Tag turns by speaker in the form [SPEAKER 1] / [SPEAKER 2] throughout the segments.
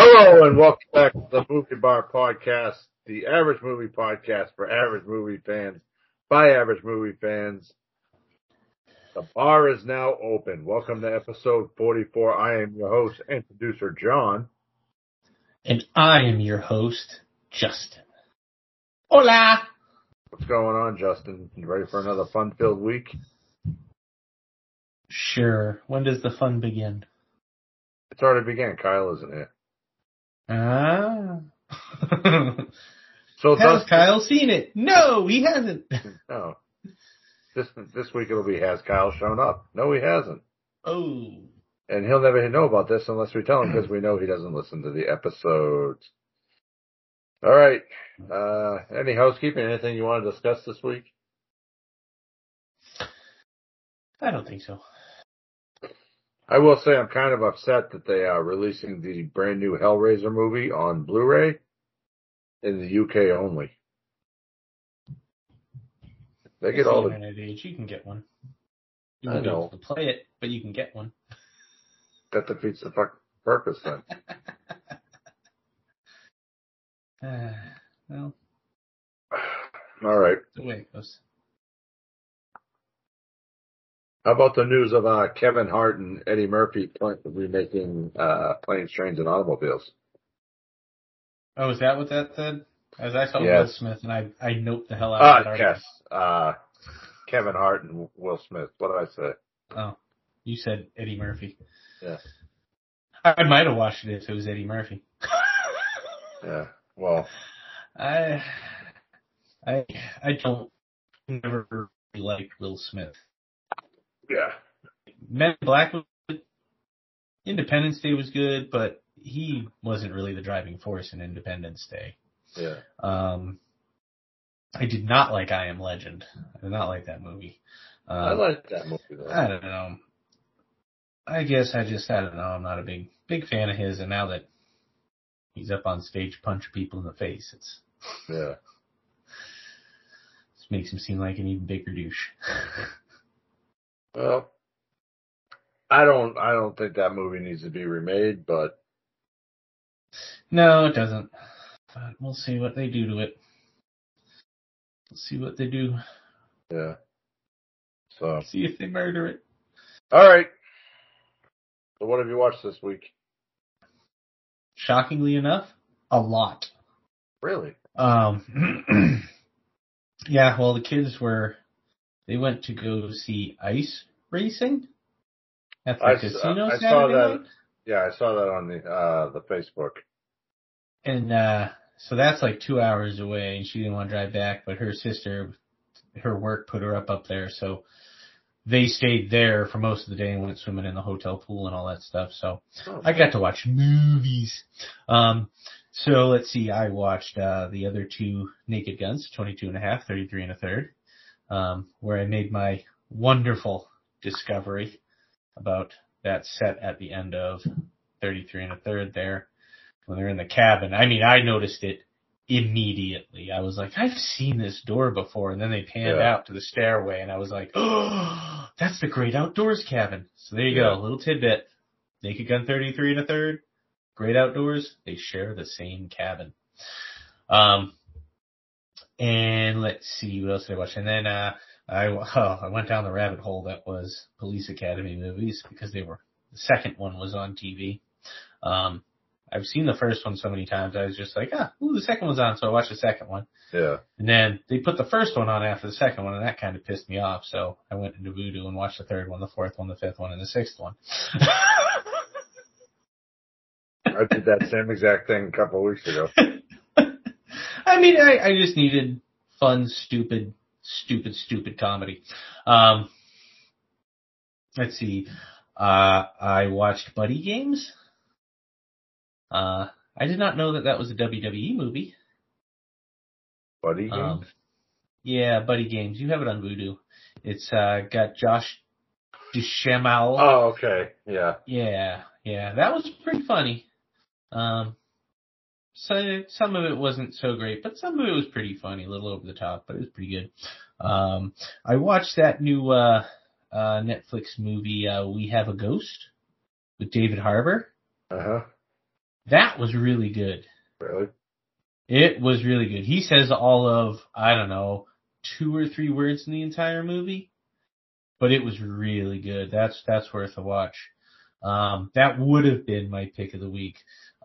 [SPEAKER 1] Hello and welcome back to the Movie Bar Podcast, the average movie podcast for average movie fans by average movie fans. The bar is now open. Welcome to episode 44. I am your host and producer, John.
[SPEAKER 2] And I am your host, Justin. Hola!
[SPEAKER 1] What's going on, Justin? You ready for another fun filled week?
[SPEAKER 2] Sure. When does the fun begin?
[SPEAKER 1] It's already began, Kyle, isn't it?
[SPEAKER 2] Ah.
[SPEAKER 1] So
[SPEAKER 2] Has Kyle seen it? No, he hasn't.
[SPEAKER 1] No. This this week it'll be has Kyle shown up? No, he hasn't.
[SPEAKER 2] Oh.
[SPEAKER 1] And he'll never know about this unless we tell him because we know he doesn't listen to the episodes. All right. Uh, any housekeeping? Anything you want to discuss this week?
[SPEAKER 2] I don't think so.
[SPEAKER 1] I will say I'm kind of upset that they are releasing the brand new Hellraiser movie on Blu-ray in the UK only. They get all
[SPEAKER 2] the internet age. You can get one. You
[SPEAKER 1] I
[SPEAKER 2] won't be
[SPEAKER 1] know.
[SPEAKER 2] able to play it, but you can get one.
[SPEAKER 1] that defeats the fuck purpose then.
[SPEAKER 2] Uh, well,
[SPEAKER 1] All right.
[SPEAKER 2] the way it goes.
[SPEAKER 1] How about the news of uh, Kevin Hart and Eddie Murphy remaking uh, Planes, Trains, and Automobiles?
[SPEAKER 2] Oh, is that what that said? As I saw Will
[SPEAKER 1] Yes.
[SPEAKER 2] Smith, and I I note the hell out of
[SPEAKER 1] Uh,
[SPEAKER 2] that article.
[SPEAKER 1] yes. Uh, Kevin Hart and Will Smith. What did I say?
[SPEAKER 2] Oh, you said Eddie Murphy.
[SPEAKER 1] Yeah.
[SPEAKER 2] I might have watched it if it was Eddie Murphy.
[SPEAKER 1] Yeah. Well,
[SPEAKER 2] I, I, I don't never really liked Will Smith.
[SPEAKER 1] Yeah.
[SPEAKER 2] Men in Black was. Independence Day was good, but he wasn't really the driving force in Independence Day.
[SPEAKER 1] Yeah.
[SPEAKER 2] Um, I did not like I Am Legend. I did not like that movie. Um,
[SPEAKER 1] I like that movie though.
[SPEAKER 2] I don't know. I guess I just I don't know. I'm not a big big fan of his, and now that he's up on stage punching people in the face, it's
[SPEAKER 1] Yeah.
[SPEAKER 2] This makes him seem like an even bigger douche.
[SPEAKER 1] Well, I don't. I don't think that movie needs to be remade, but
[SPEAKER 2] no, it doesn't. But we'll see what they do to it. We'll see what they do.
[SPEAKER 1] yeah. So,
[SPEAKER 2] See if they murder it.
[SPEAKER 1] all right. So, what have you watched this week?
[SPEAKER 2] Shockingly enough, a lot.
[SPEAKER 1] Really?
[SPEAKER 2] Um, yeah, well, the kids were, they went to go see ice racing at the
[SPEAKER 1] I
[SPEAKER 2] casino
[SPEAKER 1] I saw that.
[SPEAKER 2] night.
[SPEAKER 1] Yeah, I saw that on the uh the Facebook.
[SPEAKER 2] And uh so that's like two hours away and she didn't want to drive back, but her sister her work put her up up there, so they stayed there for most of the day and went swimming in the hotel pool and all that stuff. So
[SPEAKER 1] Oh,
[SPEAKER 2] I got to watch movies. Um so let's see, I watched uh the other two Naked Guns, 22 and a half, 33 and a third, um, where I made my wonderful discovery about that set at the end of 33 and a third there when they're in the cabin. I mean, I noticed it immediately. I was like, I've seen this door before. And then they panned
[SPEAKER 1] Yeah.
[SPEAKER 2] out to the stairway and I was like, oh, that's the great outdoors cabin. So there you
[SPEAKER 1] Yeah.
[SPEAKER 2] go. Little tidbit. Naked Gun 33 and a third. Great outdoors. They share the same cabin. Um, and let's see what else did I watch. And then, uh, I, oh, I went down the rabbit hole that was Police Academy movies because they were, the second one was on TV. Um, I've seen the first one so many times. I was just like, ah, ooh, the second one's on. So I watched the second one.
[SPEAKER 1] yeah.
[SPEAKER 2] And then they put the first one on after the second one and that kind of pissed me off. So I went into Vudu and watched the third one, the fourth one, the fifth one, and the sixth one.
[SPEAKER 1] I did that same exact thing a couple of weeks ago.
[SPEAKER 2] I mean, I, I just needed fun, stupid, stupid, stupid comedy. Um, let's see. Uh, I watched Buddy Games. Uh, I did not know that that was a WWE movie.
[SPEAKER 1] Buddy games.
[SPEAKER 2] Um, yeah, Buddy Games. You have it on Vudu. It's, uh, got Josh Duhamel.
[SPEAKER 1] oh, okay. Yeah.
[SPEAKER 2] Yeah, yeah, that was pretty funny. Um, so some of it wasn't so great, but some of it was pretty funny, a little over the top, but it was pretty good. Um, I watched that new uh, uh, Netflix movie, uh, We Have a Ghost, with David Harbour.
[SPEAKER 1] Uh huh.
[SPEAKER 2] That was really good.
[SPEAKER 1] Really?
[SPEAKER 2] It was really good. He says all of, I don't know, two or three words in the entire movie, but it was really good. That's, that's worth a watch. Um, that would have been my pick of the week.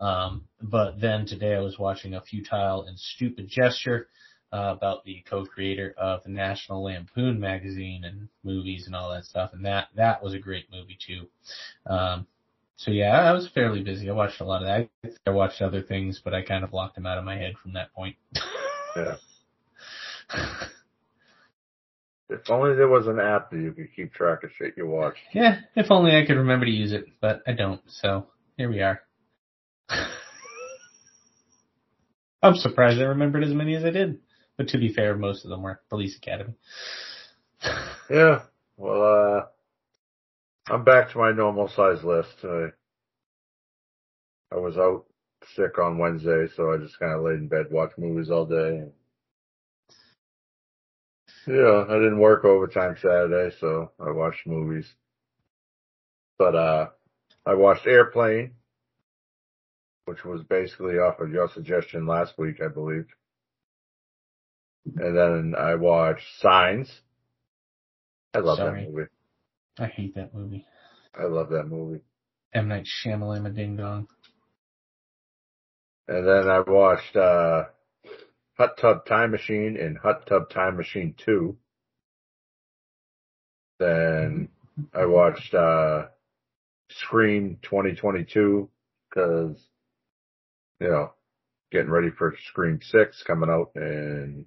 [SPEAKER 2] Um, but then today I was watching a futile and stupid gesture, uh, about the co-creator of the National Lampoon magazine and movies and all that stuff. And that, that was a great movie too. Um, so yeah, I was fairly busy. I watched a lot of that. I watched other things, but I kind of blocked them out of my head from that point.
[SPEAKER 1] Yeah. if only there was an app that you could keep track of shit you watched.
[SPEAKER 2] Yeah, if only I could remember to use it, but I don't. So here we are. I'm surprised I remembered as many as I did. But to be fair, most of them were Police Academy.
[SPEAKER 1] Yeah. Well, uh, I'm back to my normal size list. I, I was out sick on Wednesday, so I just kind of laid in bed, watched movies all day. Yeah, I didn't work overtime Saturday, so I watched movies. But, uh, I watched Airplane, which was basically off of your suggestion last week, I believe. And then I watched Signs. I love
[SPEAKER 2] Sorry.
[SPEAKER 1] that movie.
[SPEAKER 2] I hate that movie.
[SPEAKER 1] I love that movie.
[SPEAKER 2] M Night Shyamalan Ding Dong.
[SPEAKER 1] And then I watched uh Hot Tub Time Machine and Hot Tub Time Machine 2. Then I watched uh Scream 2022 because you know, getting ready for Scream 6 coming out in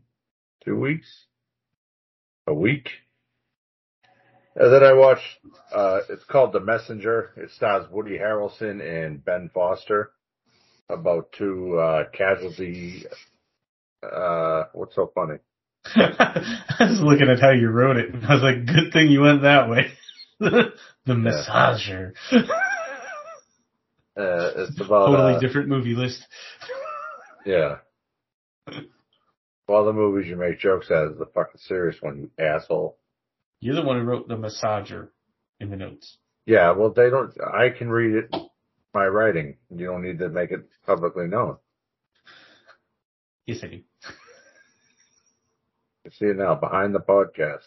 [SPEAKER 1] two weeks, a week. And then I watched, uh, it's called The Messenger. It stars Woody Harrelson and Ben Foster about two, uh, casualty, uh, what's so funny?
[SPEAKER 2] I was looking at how you wrote it, and I was like, good thing you went that way. the massager.
[SPEAKER 1] Uh, it's about,
[SPEAKER 2] totally
[SPEAKER 1] uh,
[SPEAKER 2] different movie list.
[SPEAKER 1] yeah. All the movies you make jokes at is the fucking serious one, you asshole.
[SPEAKER 2] You're the one who wrote the massager in the notes.
[SPEAKER 1] Yeah, well, they don't. I can read it my writing. You don't need to make it publicly known.
[SPEAKER 2] Yes, I do.
[SPEAKER 1] You see it now behind the podcast.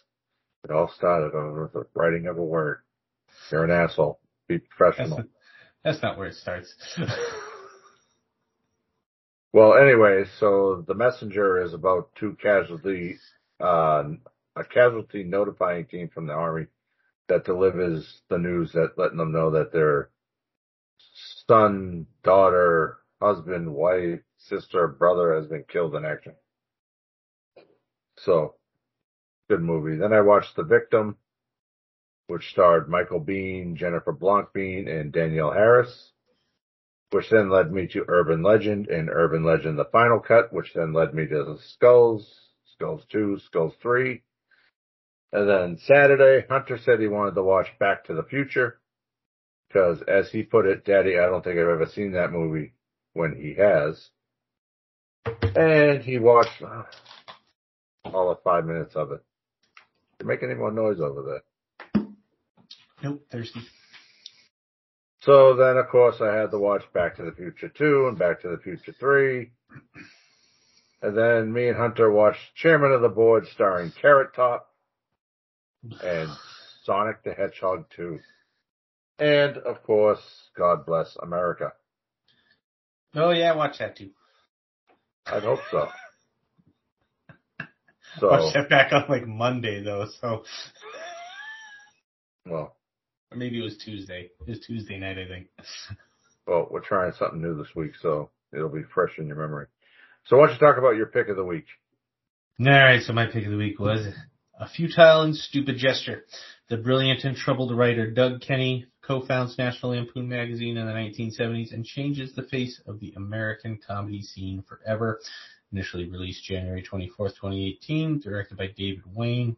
[SPEAKER 1] It all started over the writing of a word. You're an asshole. Be professional.
[SPEAKER 2] That's not where it starts.
[SPEAKER 1] Well, anyway, so the messenger is about two casualty, uh, a casualty notifying team from the army that delivers the news that letting them know that their son, daughter, husband, wife, sister, brother has been killed in action. So, good movie. Then I watched The Victim, which starred Michael Biehn, Jennifer Blanc-Biehn, and Danielle Harris which then led me to Urban Legend and Urban Legend the Final Cut, which then led me to the Skulls, Skulls 2, Skulls 3. And then Saturday, Hunter said he wanted to watch Back to the Future. Cause as he put it, Daddy, I don't think I've ever seen that movie when he has. And he watched uh, all of five minutes of it. You're making any more noise over there.
[SPEAKER 2] Nope, thirsty.
[SPEAKER 1] So then, of course, I had to watch Back to the Future 2 and Back to the Future 3. And then me and Hunter watched Chairman of the Board starring Carrot Top and Sonic the Hedgehog 2. And, of course, God Bless America.
[SPEAKER 2] Oh yeah, watch that too.
[SPEAKER 1] I hope so. So,
[SPEAKER 2] Watch that back on like Monday though, so
[SPEAKER 1] well,
[SPEAKER 2] or maybe it was Tuesday. It was Tuesday night, I think.
[SPEAKER 1] well, we're trying something new this week, so it'll be fresh in your memory. So why don't you talk about your pick of the week?
[SPEAKER 2] All right, so my pick of the week was a futile and stupid gesture. The brilliant and troubled writer Doug Kenney co-founds National Lampoon magazine in the 1970s and changes the face of the American comedy scene forever. Initially released January 24th, 2018, directed by David Wain.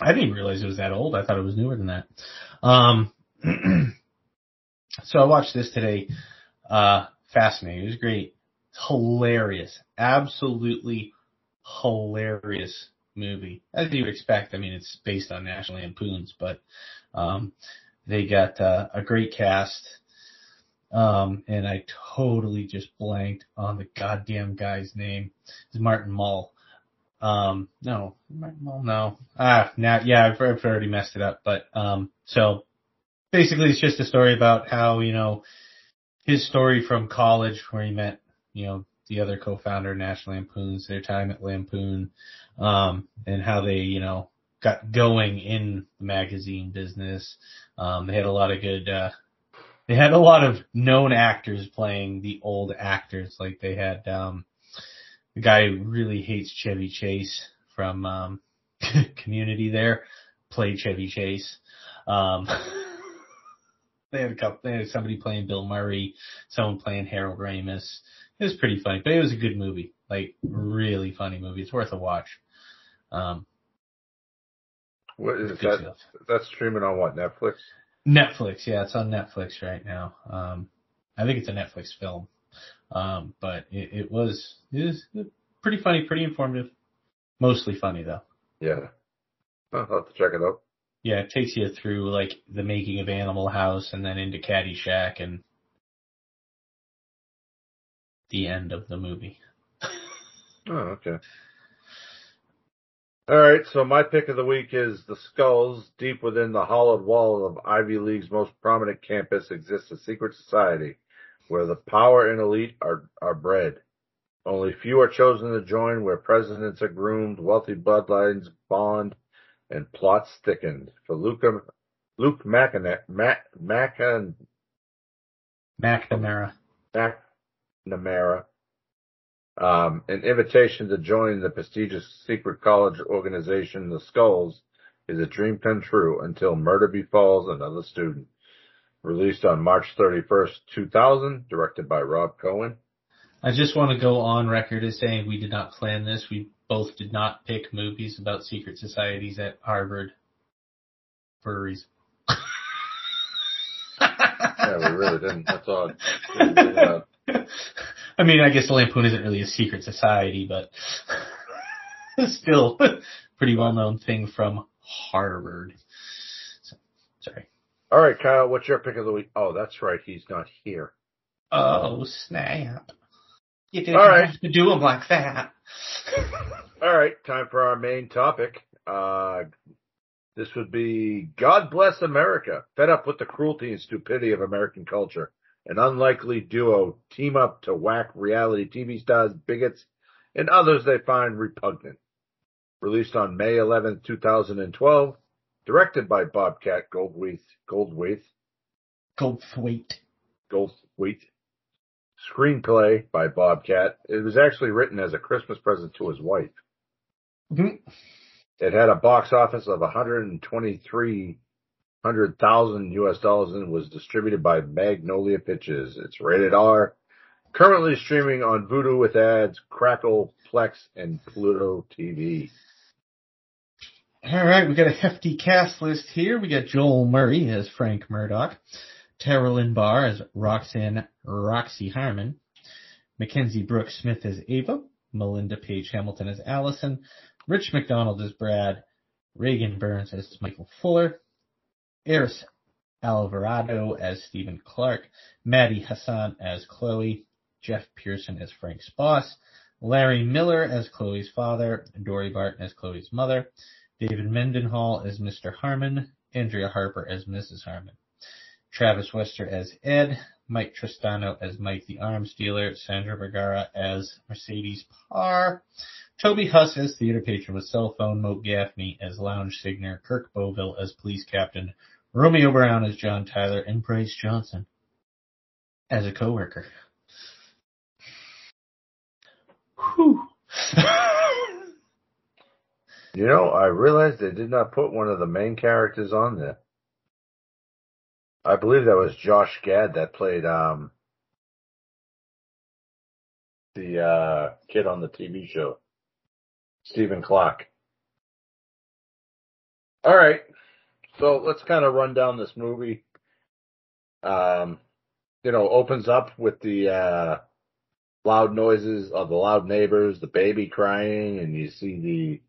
[SPEAKER 2] I didn't realize it was that old. I thought it was newer than that. Um, so I watched this today. Uh, fascinating. It was great. Hilarious. Absolutely hilarious movie. As you would expect. I mean, it's based on National Lampoons, but, um, they got, uh, a great cast. Um, and I totally just blanked on the goddamn guy's name. It's Martin Mull. Um, no, Mull, no. Ah, now, yeah, I've, I've already messed it up. But, um, so basically it's just a story about how, you know, his story from college where he met, you know, the other co-founder of National Lampoon's, their time at Lampoon, um, and how they, you know, got going in the magazine business. Um, they had a lot of good, uh, they had a lot of known actors playing the old actors. Like they had, um, the guy who really hates Chevy Chase from, um, community there played Chevy Chase. Um, they had a couple, they had somebody playing Bill Murray, someone playing Harold Ramis. It was pretty funny, but it was a good movie. Like really funny movie. It's worth a watch. Um,
[SPEAKER 1] what is that? That's streaming on what? Netflix?
[SPEAKER 2] Netflix, yeah, it's on Netflix right now. Um, I think it's a Netflix film. Um, but it, it was, it was pretty funny, pretty informative. Mostly funny though.
[SPEAKER 1] Yeah. I'll have to check it out.
[SPEAKER 2] Yeah, it takes you through like the making of Animal House and then into Caddyshack and the end of the movie.
[SPEAKER 1] oh, okay. All right, so my pick of the week is the skulls. Deep within the hollowed wall of Ivy League's most prominent campus exists a secret society where the power and elite are, are bred. Only few are chosen to join, where presidents are groomed, wealthy bloodlines bond, and plots thickened. For Luca, Luke McNamara, Mac,
[SPEAKER 2] McNamara.
[SPEAKER 1] McNamara, um, an invitation to join the prestigious secret college organization, the Skulls, is a dream come true until murder befalls another student. Released on March 31st, 2000, directed by Rob Cohen.
[SPEAKER 2] I just want to go on record as saying we did not plan this. We both did not pick movies about secret societies at Harvard for a reason.
[SPEAKER 1] yeah, we really didn't. That's odd.
[SPEAKER 2] I mean, I guess the Lampoon isn't really a secret society, but still pretty well known thing from Harvard.
[SPEAKER 1] All right, Kyle, what's your pick of the week? Oh, that's right. He's not here.
[SPEAKER 2] Oh, snap. You didn't All right. have to do him like that.
[SPEAKER 1] All right, time for our main topic. Uh, this would be God Bless America. Fed up with the cruelty and stupidity of American culture an unlikely duo team up to whack reality TV stars, bigots, and others they find repugnant. Released on May 11, 2012, directed by Bobcat Goldthwait, Goldthwait,
[SPEAKER 2] Goldthwait,
[SPEAKER 1] Goldthwait. Screenplay by Bobcat. It was actually written as a Christmas present to his wife. Mm-hmm. It had a box office of 123 hundred thousand US dollars and was distributed by Magnolia Pictures. It's rated R. Currently streaming on Vudu with ads, Crackle, Plex, and Pluto TV.
[SPEAKER 2] All right, we got a hefty cast list here. We got Joel Murray as Frank Murdoch, Tara Lynn Barr as Roxanne Roxy Harmon, Mackenzie Brooks Smith as Ava, Melinda Page Hamilton as Allison, Rich McDonald as Brad, Regan Burns as Michael Fuller, Aris Alvarado as Stephen Clark, Maddie Hasson as Chloe, Jeff Pearson as Frank's boss, Larry Miller as Chloe's father, Dorie Barton as Chloe's mother, David Mendenhall as Mr. Harmon, Andrea Harper as Mrs. Harmon, Travis Wester as Ed, Mike Tristano as Mike the Arms Dealer, Sandra Vergara as Mercedes Parr, Toby Huss as theater patron with cell phone, Mo Gaffney as lounge singer, Kirk Boville as police captain, Romeo Brown as John Tyler, and Bryce Johnson as a coworker. Whew.
[SPEAKER 1] You know, I realized they did not put one of the main characters on there. I believe that was Josh Gad that played um the uh kid on the TV show. Stephen Clark. All right. So let's kind of run down this movie. Um, you know, opens up with the uh, loud noises of the loud neighbors, the baby crying, and you see the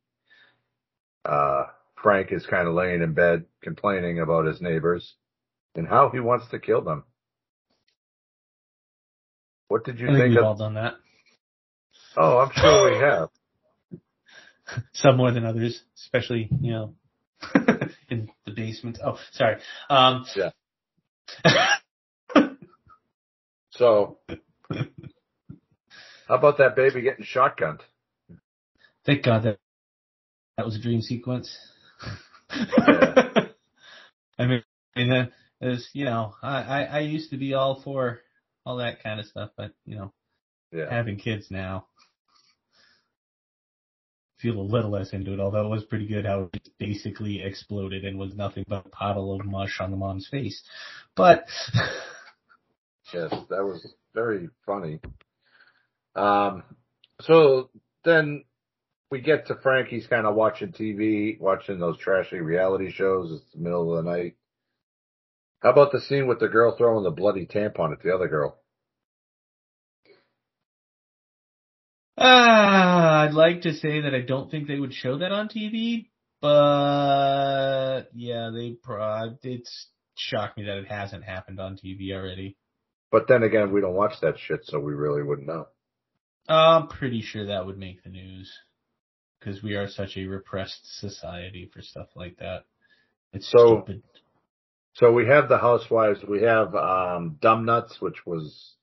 [SPEAKER 1] uh, Frank is kind of laying in bed complaining about his neighbors and how he wants to kill them. What did you
[SPEAKER 2] I think
[SPEAKER 1] think
[SPEAKER 2] we've
[SPEAKER 1] of?
[SPEAKER 2] all done that.
[SPEAKER 1] Oh, I'm sure we have.
[SPEAKER 2] Some more than others, especially, you know, in the basement. Oh, sorry. Um,
[SPEAKER 1] Yeah. So, how about that baby getting shotgunned?
[SPEAKER 2] thank God that that was a dream sequence.
[SPEAKER 1] Yeah.
[SPEAKER 2] I mean, that is, you know, I, I, I used to be all for all that kind of stuff, but, you know,
[SPEAKER 1] Yeah.
[SPEAKER 2] having kids now, feel a little less into it, although it was pretty good how it basically exploded and was nothing but a puddle of mush on the mom's face. But,
[SPEAKER 1] Yes, that was very funny. Um, so then we get to Frankie's kind of watching TV, watching those trashy reality shows. It's the middle of the night. How about the scene with the girl throwing the bloody tampon at the other girl?
[SPEAKER 2] ah, I'd like to say that I don't think they would show that on TV, but yeah, they pro- it's shocked me that it hasn't happened on TV already.
[SPEAKER 1] But then again, we don't watch that shit, so we really wouldn't know.
[SPEAKER 2] I'm pretty sure that would make the news because we are such a repressed society for stuff like that. It's
[SPEAKER 1] So-
[SPEAKER 2] stupid.
[SPEAKER 1] So we have the housewives. We have um, Dumb Nuts, which was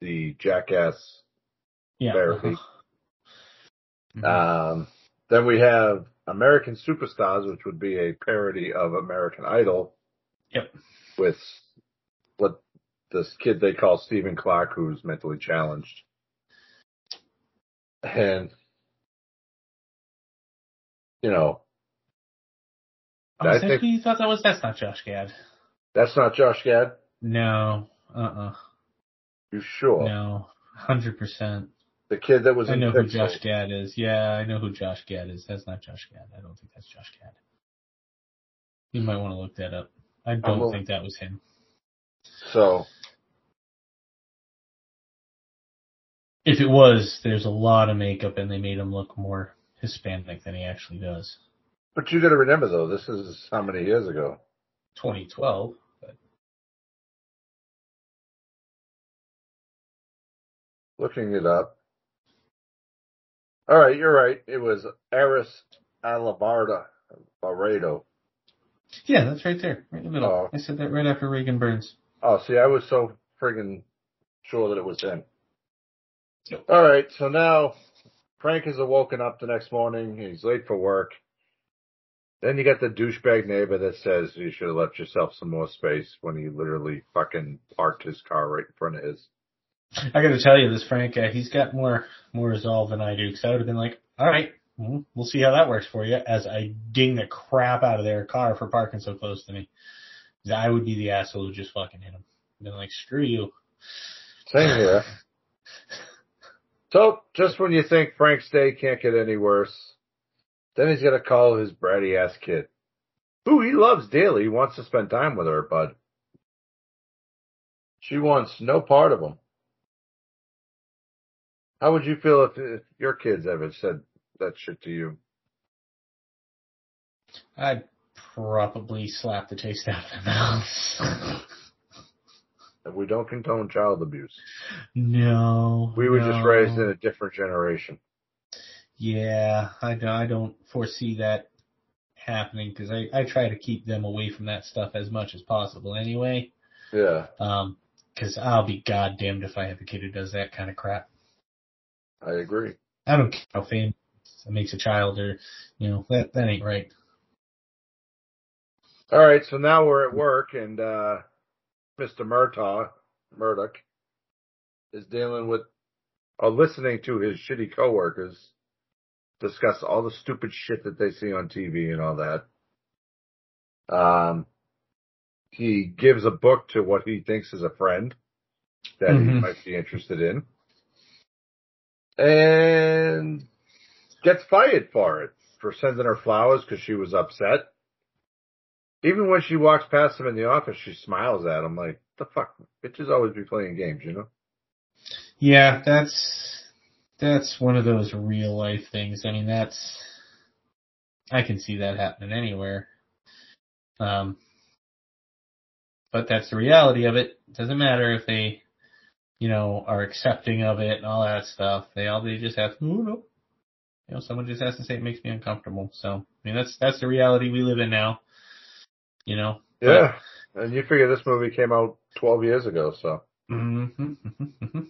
[SPEAKER 1] the jackass.
[SPEAKER 2] Yeah.
[SPEAKER 1] parody.
[SPEAKER 2] Mhm.
[SPEAKER 1] Um, then we have American Superstars, which would be a parody of American Idol.
[SPEAKER 2] Yep.
[SPEAKER 1] With what this kid they call Stephen Clark, who's mentally challenged. And, you know, I
[SPEAKER 2] that
[SPEAKER 1] think-
[SPEAKER 2] you thought that was? That's not Josh Gad.
[SPEAKER 1] that's not Josh Gad.
[SPEAKER 2] No. Uh. uh
[SPEAKER 1] You sure?
[SPEAKER 2] No. Hundred percent.
[SPEAKER 1] The kid that was
[SPEAKER 2] I
[SPEAKER 1] in
[SPEAKER 2] know who. Josh Gad is. Yeah, I know who Josh Gad is. That's not Josh Gad. I don't think that's Josh Gad. You might want to look that up. I don't
[SPEAKER 1] will.
[SPEAKER 2] think that was him.
[SPEAKER 1] So,
[SPEAKER 2] If it was, there's a lot of makeup and they made him look more Hispanic than he actually does.
[SPEAKER 1] but you got to remember though, this is how many years ago?
[SPEAKER 2] 2012. But
[SPEAKER 1] Looking it up. All right, you're right. It was Aris Alabarda Laredo.
[SPEAKER 2] yeah, that's right there, right in the middle.
[SPEAKER 1] Oh.
[SPEAKER 2] I said that right after Reagan Burns.
[SPEAKER 1] Oh, see, I was so friggin' sure that it was him.
[SPEAKER 2] Yep.
[SPEAKER 1] All right, so now Frank is awoken up the next morning. He's late for work. Then you got the douchebag neighbor that says you should have left yourself some more space when he literally fucking parked his car right in front of his.
[SPEAKER 2] I got to tell you, this Frank, uh, he's got more more resolve than I do. Because I would have been like, all right, well, we'll see how that works for you. As I ding the crap out of their car for parking so close to me. I would be the asshole who just fucking hit him. Been like, screw you.
[SPEAKER 1] Same here. So, just when you think Frank's day can't get any worse, then he's gonna call his bratty ass kid, who he loves dearly. He wants to spend time with her, but she wants no part of him. How would you feel if, if your kids ever said that shit to you?
[SPEAKER 2] I'd probably slap the taste out of their mouths.
[SPEAKER 1] And we don't condone child abuse.
[SPEAKER 2] no.
[SPEAKER 1] We were just raised in a different generation.
[SPEAKER 2] Yeah, I don't, I don't foresee that happening because I, I try to keep them away from that stuff as much as possible anyway.
[SPEAKER 1] Yeah,
[SPEAKER 2] Um, cause I'll be goddamned if I have a kid who does that kind of crap.
[SPEAKER 1] I agree.
[SPEAKER 2] I don't care how famous it makes a child or, you know, that, that ain't right.
[SPEAKER 1] All right, so now we're at work, and uh, Mr. Murtaugh, Murdoch, is dealing with or listening to his shitty coworkers discuss all the stupid shit that they see on TV and all that. Um, he gives a book to what he thinks is a friend that he
[SPEAKER 2] Mhm.
[SPEAKER 1] might be interested in, and gets fired for it for sending her flowers because she was upset. Even when she walks past him in the office, she smiles at him like, the fuck? Bitches always be playing games, you know?
[SPEAKER 2] Yeah, that's, that's one of those real life things. I mean, that's, I can see that happening anywhere. Um, but that's the reality of it. Doesn't matter if they you know, are accepting of it and all that stuff. They all they just have, oh no, you know, someone just has to say it makes me uncomfortable. So I mean, that's that's the reality we live in now. You know.
[SPEAKER 1] Yeah, and you figure this movie came out 12 years ago, so.
[SPEAKER 2] Mm-hmm.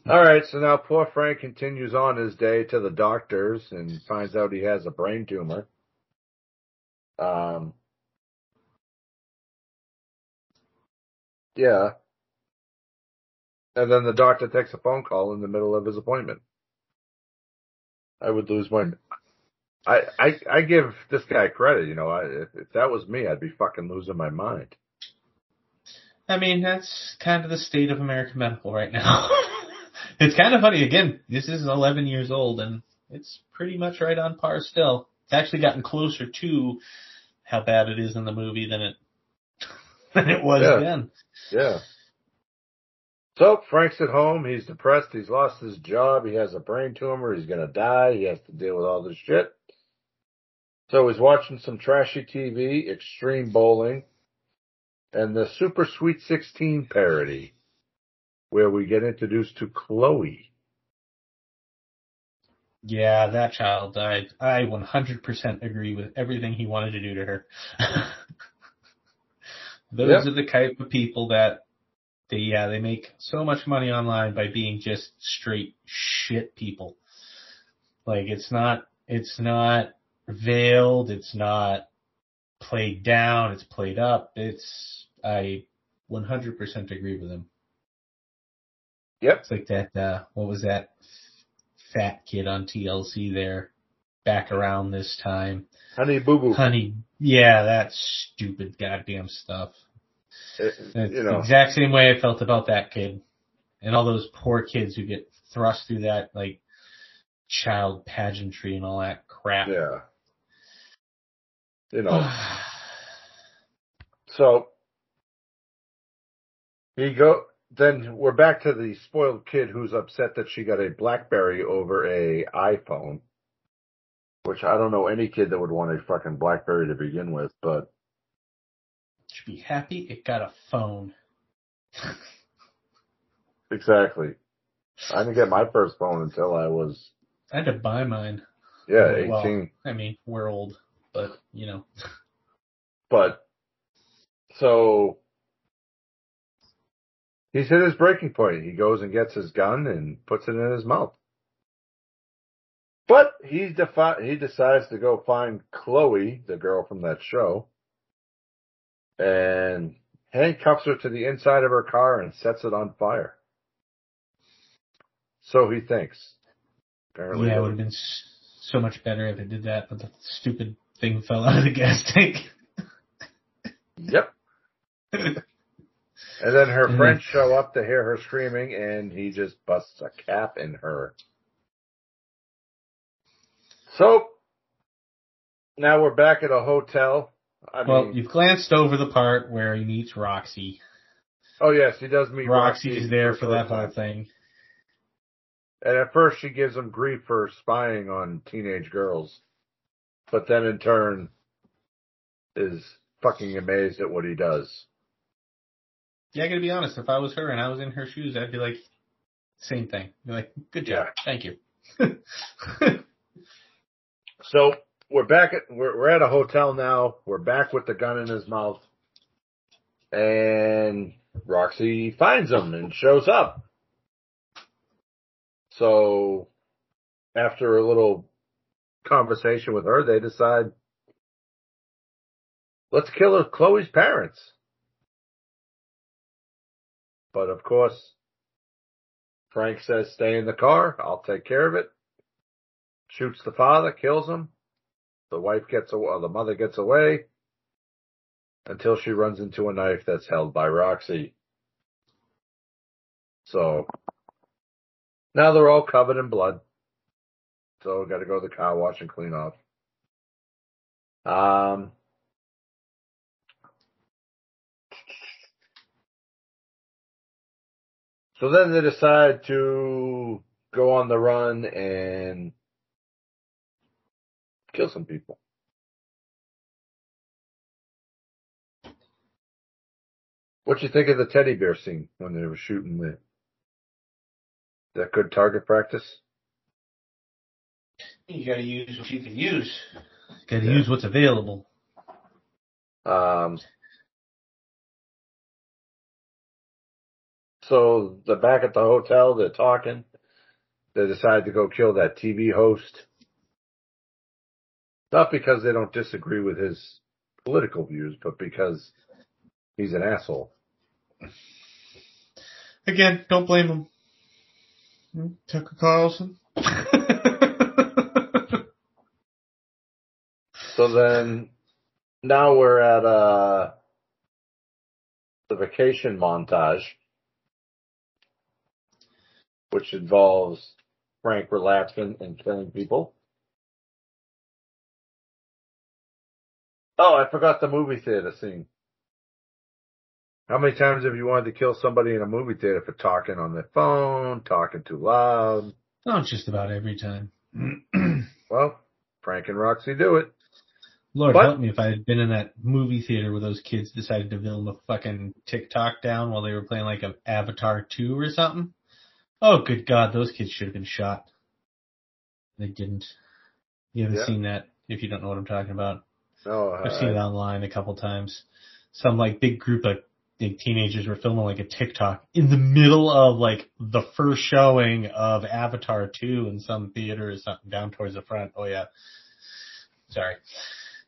[SPEAKER 1] All right, so now poor Frank continues on his day to the doctors and finds out he has a brain tumor. Um, yeah. And then the doctor takes a phone call in the middle of his appointment. I would lose my. I I I give this guy credit. You know, I, if, if that was me, I'd be fucking losing my mind.
[SPEAKER 2] I mean, that's kind of the state of American medical right now. it's kind of funny. Again, this is 11 years old and it's pretty much right on par still. It's actually gotten closer to how bad it is in the movie than it than it was
[SPEAKER 1] Yeah.
[SPEAKER 2] then.
[SPEAKER 1] Yeah. So Frank's at home. He's depressed. He's lost his job. He has a brain tumor. He's gonna die. He has to deal with all this shit. So he's watching some trashy TV, Extreme Bowling, and the Super Sweet 16 parody, where we get introduced to Chloe.
[SPEAKER 2] Yeah, that child died. I 100% agree with everything he wanted to do to her. Those
[SPEAKER 1] Yep.
[SPEAKER 2] are the type of people that they, yeah, they make so much money online by being just straight shit people. Like it's not, it's not veiled, it's not played down, it's played up. It's, I 100% agree with him.
[SPEAKER 1] Yep.
[SPEAKER 2] It's like that, uh, what was that fat kid on TLC there back around this time?
[SPEAKER 1] Honey Boo Boo.
[SPEAKER 2] Honey, yeah, that stupid goddamn stuff.
[SPEAKER 1] It- you
[SPEAKER 2] the
[SPEAKER 1] know,
[SPEAKER 2] exact same way I felt about that kid. And all those poor kids who get thrust through that, like, child pageantry and all that crap.
[SPEAKER 1] yeah. You know, ah. so he go. Then we're back to the spoiled kid who's upset that she got a BlackBerry over a iPhone, which I don't know any kid that would want a fucking BlackBerry to begin with, but
[SPEAKER 2] Should be happy it got a phone.
[SPEAKER 1] exactly. I didn't get my first phone until I was
[SPEAKER 2] I had to buy mine.
[SPEAKER 1] yeah
[SPEAKER 2] Well,
[SPEAKER 1] eighteen.
[SPEAKER 2] I mean, we're old, but you know.
[SPEAKER 1] But so he's hit his breaking point. He goes and gets his gun and puts it in his mouth. But he defi- he decides to go find Chloe, the girl from that show, and handcuffs her to the inside of her car and sets it on fire. So he thinks. Apparently,
[SPEAKER 2] Yeah, it would have been so much better if it did that, but the stupid thing fell out of the gas tank.
[SPEAKER 1] Yep. And then her
[SPEAKER 2] Mhm.
[SPEAKER 1] friends show up to hear her screaming, and he just busts a cap in her. So now we're back at a hotel. I
[SPEAKER 2] well,
[SPEAKER 1] mean,
[SPEAKER 2] you've glanced over the part where he meets Roxy.
[SPEAKER 1] oh yes, he does meet
[SPEAKER 2] Roxy
[SPEAKER 1] Roxy
[SPEAKER 2] is there for that whole thing.
[SPEAKER 1] And at first, she gives him grief for spying on teenage girls, but then in turn is fucking amazed at what he does.
[SPEAKER 2] Yeah, I gotta be honest. If I was her and I was in her shoes, I'd be like, same thing. Be like, good job,
[SPEAKER 1] Yeah.
[SPEAKER 2] thank you.
[SPEAKER 1] So we're back at we're, we're at a hotel now. We're back with the gun in his mouth, and Roxy finds him and shows up. So after a little conversation with her, they decide let's kill Chloe's parents. But of course, Frank says, "Stay in the car. I'll take care of it." shoots the father, kills him. The wife gets away, the mother gets away until she runs into a knife that's held by Roxy. So now they're all covered in blood. So got to go to the car wash and clean off. Um, so then they decide to go on the run and kill some people. What you think of the teddy bear scene when they were shooting the that good target practice?
[SPEAKER 2] You gotta use what you can use. Gotta
[SPEAKER 1] Yeah.
[SPEAKER 2] use what's available.
[SPEAKER 1] Um, so they're back at the hotel, they're talking. They decide to go kill that TV host. Not because they don't disagree with his political views, but because he's an asshole.
[SPEAKER 2] Again, don't blame him. Tucker Carlson.
[SPEAKER 1] So then now we're at uh the vacation montage, which involves Frank relapsing and killing people. Oh, I forgot the movie theater scene. How many times have you wanted to kill somebody in a movie theater for talking on their phone, talking too loud?
[SPEAKER 2] Not just about every time.
[SPEAKER 1] Well, Frank and Roxy do it.
[SPEAKER 2] Lord
[SPEAKER 1] What?
[SPEAKER 2] help me if I had been in that movie theater where those kids decided to film a fucking TikTok down while they were playing like an Avatar 2 or something. Oh, good God, those kids should have been shot. They didn't. You haven't
[SPEAKER 1] Yeah.
[SPEAKER 2] seen that if you don't know what I'm talking about.
[SPEAKER 1] No,
[SPEAKER 2] I've seen it
[SPEAKER 1] uh,
[SPEAKER 2] online a couple times. Some like big group of like, teenagers were filming like a TikTok in the middle of like the first showing of Avatar 2 in some theater or something down towards the front. Oh yeah. Sorry.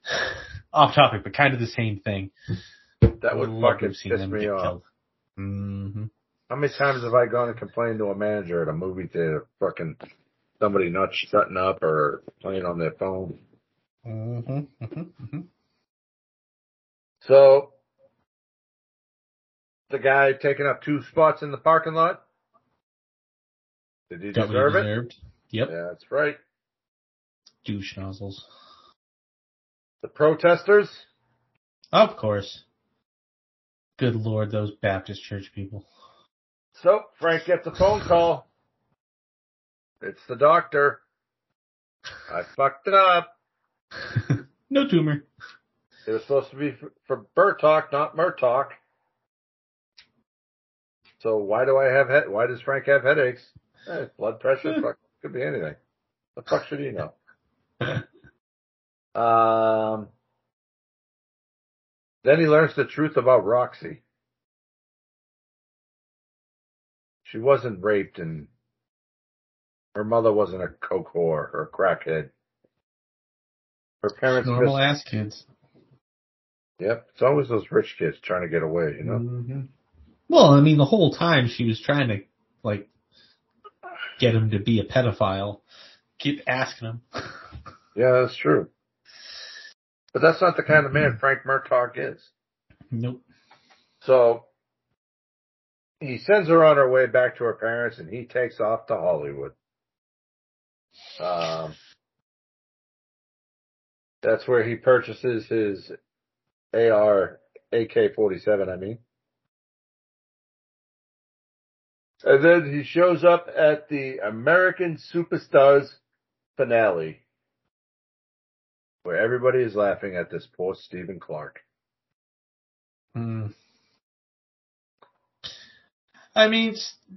[SPEAKER 2] Off topic, but kind of the same thing.
[SPEAKER 1] that would fucking piss me off.
[SPEAKER 2] killed. hmm
[SPEAKER 1] How many times have I gone and complained to a manager at a movie theater, fucking somebody not shutting up or playing on their phone?
[SPEAKER 2] hmm hmm hmm
[SPEAKER 1] So, the guy taking up two spots in the parking lot. Did he deserve it?
[SPEAKER 2] Yep.
[SPEAKER 1] Yeah, that's right.
[SPEAKER 2] Douche nozzles.
[SPEAKER 1] The protesters.
[SPEAKER 2] Of course. Good lord, those Baptist church people.
[SPEAKER 1] So Frank gets a phone call. It's the doctor. I fucked it up.
[SPEAKER 2] no tumor.
[SPEAKER 1] It was supposed to be for, for Burtalk, not Murtalk. So why do I have head? Why does Frank have headaches? Eh, blood pressure, fuck, could be anything. The fuck should he know? Um. Then he learns the truth about Roxy. She wasn't raped, and her mother wasn't a coke whore or a crackhead. Her parents
[SPEAKER 2] Normal
[SPEAKER 1] missed-
[SPEAKER 2] ass kids.
[SPEAKER 1] Yep, it's always those rich kids trying to get away, you know.
[SPEAKER 2] hmm Well, I mean, the whole time she was trying to like get him to be a pedophile. Keep asking him.
[SPEAKER 1] Yeah, that's true. But that's not the kind of man Frank Murtaugh is.
[SPEAKER 2] nope.
[SPEAKER 1] So he sends her on her way back to her parents, and he takes off to Hollywood. Um, that's where he purchases his AR AK-47. I mean, and then he shows up at the American Superstars finale, where everybody is laughing at this poor Stephen Clark.
[SPEAKER 2] Mm. I mean,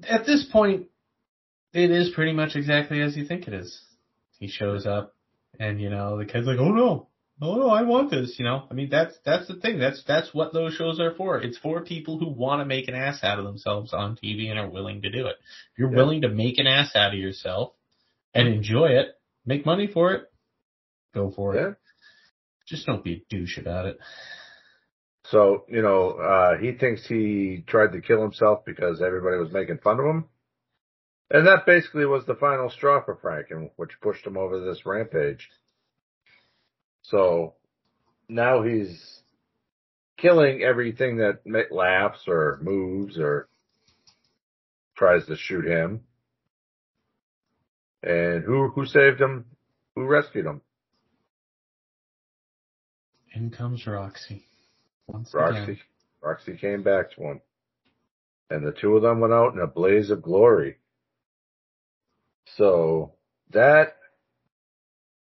[SPEAKER 2] at this point, it is pretty much exactly as you think it is. He shows up, and you know the kid's like, "Oh no, oh no, I want this." You know, I mean that's that's the thing. That's that's what those shows are for. It's for people who want to make an ass out of themselves on TV and are willing to do it. If you're
[SPEAKER 1] Yeah.
[SPEAKER 2] willing to make an ass out of yourself and enjoy it, make money for it, go for
[SPEAKER 1] Yeah.
[SPEAKER 2] it. Just don't be a douche about it.
[SPEAKER 1] So, you know, uh, he thinks he tried to kill himself because everybody was making fun of him. And that basically was the final straw for Franken, which pushed him over this rampage. So now he's killing everything that laughs or moves or tries to shoot him. And who who saved him? Who rescued him?
[SPEAKER 2] In comes Roxy. Once
[SPEAKER 1] Roxy.
[SPEAKER 2] again.
[SPEAKER 1] Roxy came back to him. And the two of them went out in a blaze of glory. So that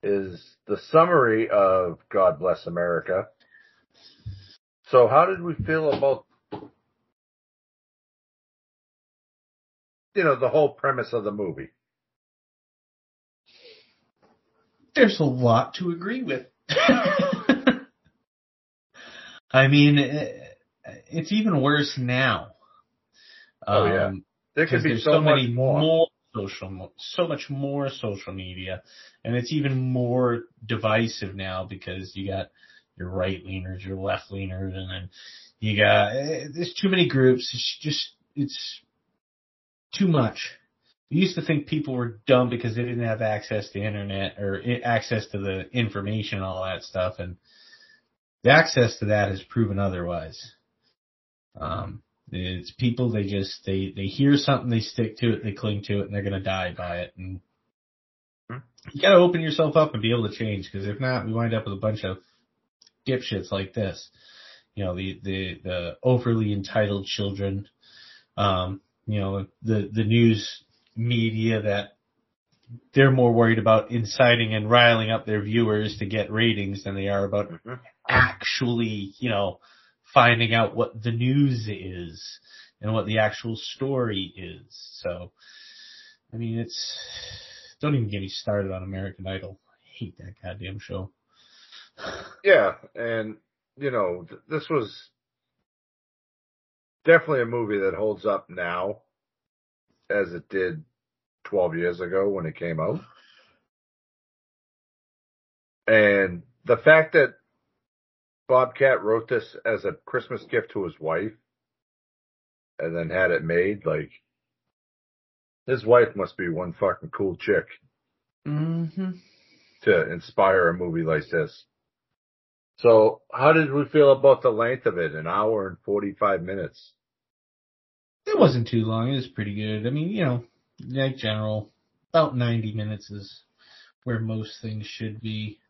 [SPEAKER 1] is the summary of God Bless America. So how did we feel about you know, the whole premise of the movie.
[SPEAKER 2] There's a lot to agree with. I mean, it's even worse now.
[SPEAKER 1] Oh yeah,
[SPEAKER 2] Um,
[SPEAKER 1] there could be so,
[SPEAKER 2] so,
[SPEAKER 1] much
[SPEAKER 2] many
[SPEAKER 1] more.
[SPEAKER 2] more social, so much more social media, and it's even more divisive now because you got your right leaners, your left leaners, and then you got eh, there's too many groups. It's just it's too much. We used to think people were dumb because they didn't have access to internet or access to the information and all that stuff, and the access to that has proven otherwise. Um, it's people they just they they hear something, they stick to it, they cling to it, and they're gonna die by it. And you gotta open yourself up and be able to change, because if not, we wind up with a bunch of dipshits like this. You know, the the the overly entitled children. Um, you know, the the news media that they're more worried about inciting and riling up their viewers to get ratings than they are about
[SPEAKER 1] Mhm.
[SPEAKER 2] Actually, you know, finding out what the news is and what the actual story is. So, I mean, it's, don't even get me started on American Idol. I hate that goddamn show.
[SPEAKER 1] Yeah, and you know, th- this was definitely a movie that holds up now as it did 12 years ago when it came out. And the fact that Bobcat wrote this as a Christmas gift to his wife and then had it made, like, his wife must be one fucking cool chick
[SPEAKER 2] Mm-hmm.
[SPEAKER 1] to inspire a movie like this. So, how did we feel about the length of it? An hour and 45 minutes.
[SPEAKER 2] It wasn't too long. It was pretty good. I mean, you know, like general, about 90 minutes is where most things should be.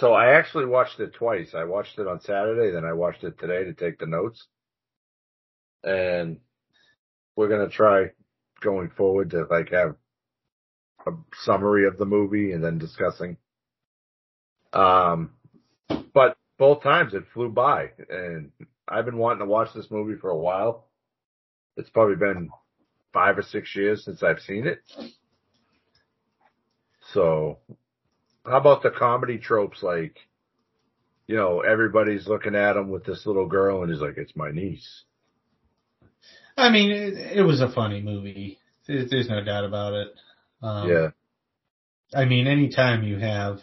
[SPEAKER 1] So I actually watched it twice. I watched it on Saturday, then I watched it today to take the notes. And we're to try going forward to like have a summary of the movie and then discussing. Um, but both times it flew by and I've been wanting to watch this movie for a while. It's probably been five or six years since I've seen it. So how about the comedy tropes like, you know, everybody's looking at him with this little girl and he's like, it's my niece.
[SPEAKER 2] I mean, it, it was a funny movie. There's, there's no doubt about it. Um,
[SPEAKER 1] yeah.
[SPEAKER 2] I mean, anytime you have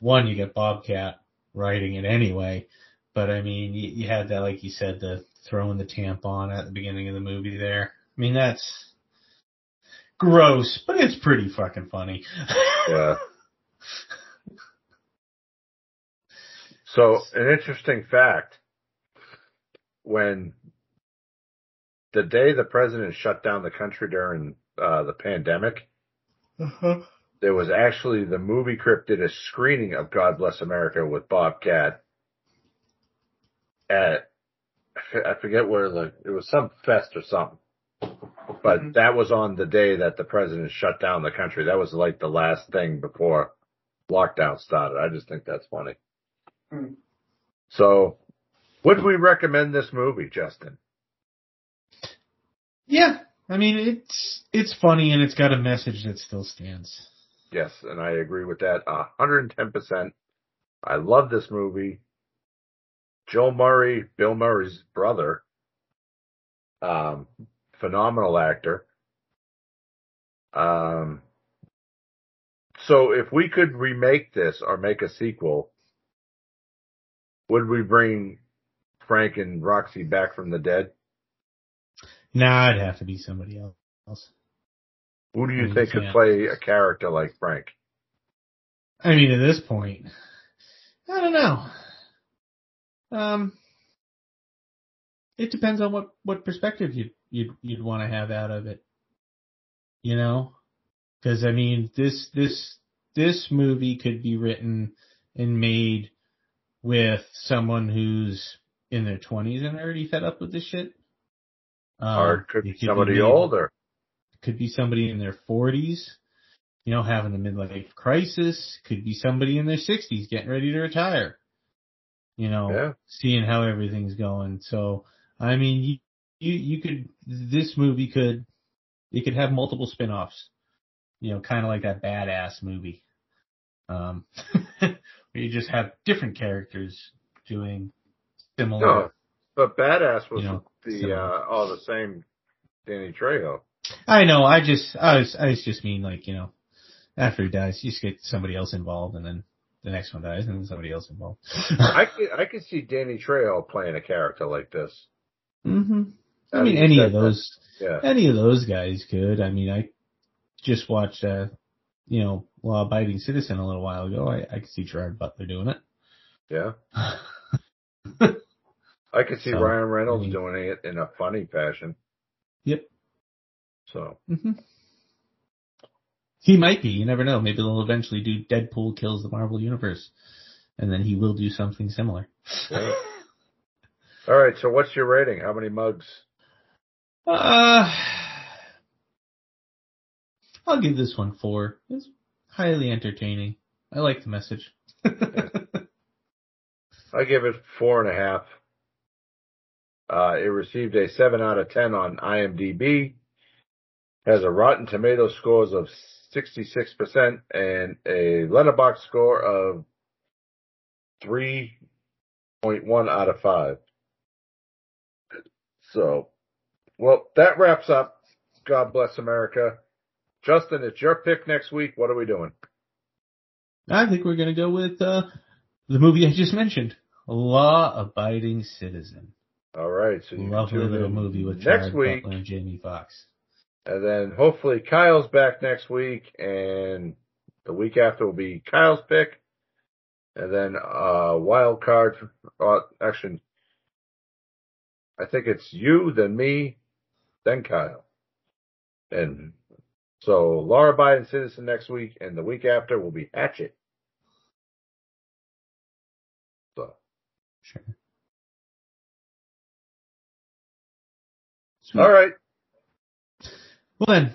[SPEAKER 2] one, you get Bobcat writing it anyway. But I mean, you, you had that, like you said, the throwing the tampon at the beginning of the movie there. I mean, that's gross, but it's pretty fucking funny.
[SPEAKER 1] Yeah. So an interesting fact, when the day the president shut down the country during uh, the pandemic,
[SPEAKER 2] Uh-huh.
[SPEAKER 1] there was actually the movie crypt did a screening of God Bless America with Bobcat at I forget where the it was some fest or something, but
[SPEAKER 2] Mhm.
[SPEAKER 1] that was on the day that the president shut down the country. That was like the last thing before lockdown started. I just think that's funny.
[SPEAKER 2] Hmm.
[SPEAKER 1] So, would we recommend this movie, Justin?
[SPEAKER 2] Yeah, I mean, it's it's funny and it's got a message that still stands.
[SPEAKER 1] Yes, and I agree with that a 110%. I love this movie. Joel Murray, Bill Murray's brother, um, phenomenal actor. Um, so if we could remake this or make a sequel, would we bring Frank and Roxy back from the dead?
[SPEAKER 2] Nah, it'd have to be somebody else.
[SPEAKER 1] Who do you
[SPEAKER 2] Mm,
[SPEAKER 1] think could
[SPEAKER 2] yeah.
[SPEAKER 1] play a character like Frank?
[SPEAKER 2] I mean, at this point, I don't know. Um, it depends on what what perspective you you'd you'd want to have out of it. You know, because I mean, this this this movie could be written and made with someone who's in their twenties and already fed up with this shit. Um,
[SPEAKER 1] or it could be
[SPEAKER 2] it
[SPEAKER 1] somebody
[SPEAKER 2] made-
[SPEAKER 1] older?
[SPEAKER 2] could be somebody in their 40s, you know, having a midlife crisis. Could be somebody in their 60s getting ready to retire. You know,
[SPEAKER 1] Yeah.
[SPEAKER 2] seeing how everything's going. So, I mean, you, you you could this movie could it could have multiple spin-offs. You know, kind of like that badass movie. Um, where you just have different characters doing similar.
[SPEAKER 1] No, but Badass was
[SPEAKER 2] You know,
[SPEAKER 1] the uh, all the same Danny Trejo.
[SPEAKER 2] I know. I just I was I was just mean like you know after he dies, you just get somebody else involved, and then the next one dies, and then somebody else involved.
[SPEAKER 1] I could I could see Danny Trejo playing a character like this.
[SPEAKER 2] Mm-hmm. I
[SPEAKER 1] Now
[SPEAKER 2] mean, any of
[SPEAKER 1] that.
[SPEAKER 2] those
[SPEAKER 1] Yeah.
[SPEAKER 2] any of those guys could. I mean, I just watched, uh, you know, Law Abiding Citizen a little while ago. I, I could see Gerard Butler doing it.
[SPEAKER 1] Yeah. I could see
[SPEAKER 2] So,
[SPEAKER 1] Ryan Reynolds
[SPEAKER 2] I mean-
[SPEAKER 1] doing it in a funny fashion.
[SPEAKER 2] Yep.
[SPEAKER 1] So
[SPEAKER 2] hmm He might be. You never know. Maybe they'll eventually do Deadpool kills the Marvel Universe, and then he will do something similar.
[SPEAKER 1] Yeah. all right. So what's your rating? How many mugs?
[SPEAKER 2] Uh, I'll give this one four. It's highly entertaining. I like the message.
[SPEAKER 1] I give it four and a half. Uh, it received a seven out of ten on IMDb. Has a Rotten Tomato scores of 66% and a Letterboxd score of 3.1 out of 5. So, well, that wraps up God Bless America. Justin, it's your pick next week. What are we doing?
[SPEAKER 2] I think we're gonna go with uh, the movie I just mentioned, Law Abiding Citizen.
[SPEAKER 1] All right. So
[SPEAKER 2] Lovely little movie with
[SPEAKER 1] next
[SPEAKER 2] Gerard
[SPEAKER 1] week.
[SPEAKER 2] Butler and Jamie Foxx.
[SPEAKER 1] And then hopefully Kyle's back next week and the week after will be Kyle's pick. And then, uh, wild card, uh, actually, I think it's you, then me, then Kyle. And so Law Abiding Citizen next week and the week after will be Hatchet. So,
[SPEAKER 2] Sure.
[SPEAKER 1] all right.
[SPEAKER 2] Well then,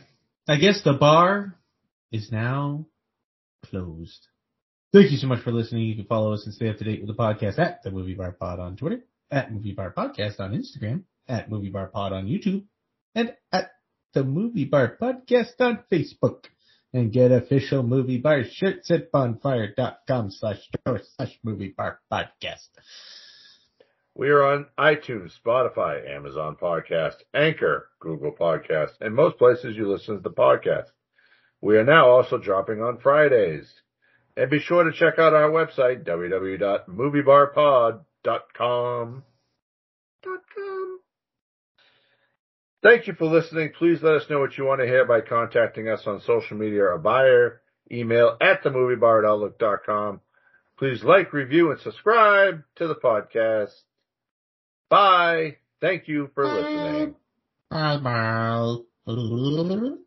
[SPEAKER 2] I guess the bar is now closed. Thank you so much for listening. You can follow us and stay up to date with the podcast at the Movie Bar Pod on Twitter, at Movie Bar Podcast on Instagram, at Movie Bar Pod on YouTube, and at the Movie Bar Podcast on Facebook. And get official Movie Bar shirts at bonfire.com slash store slash Movie Bar Podcast.
[SPEAKER 1] We are on iTunes, Spotify, Amazon Podcast, Anchor, Google Podcast, and most places you listen to the podcast. We are now also dropping on Fridays. And be sure to check out our website, www.moviebarpod.com. Thank you for listening. Please let us know what you want to hear by contacting us on social media or via email at themoviebar at outlook.com. Please like, review, and subscribe to the podcast. Bye. Thank you for listening.
[SPEAKER 2] Bye bye.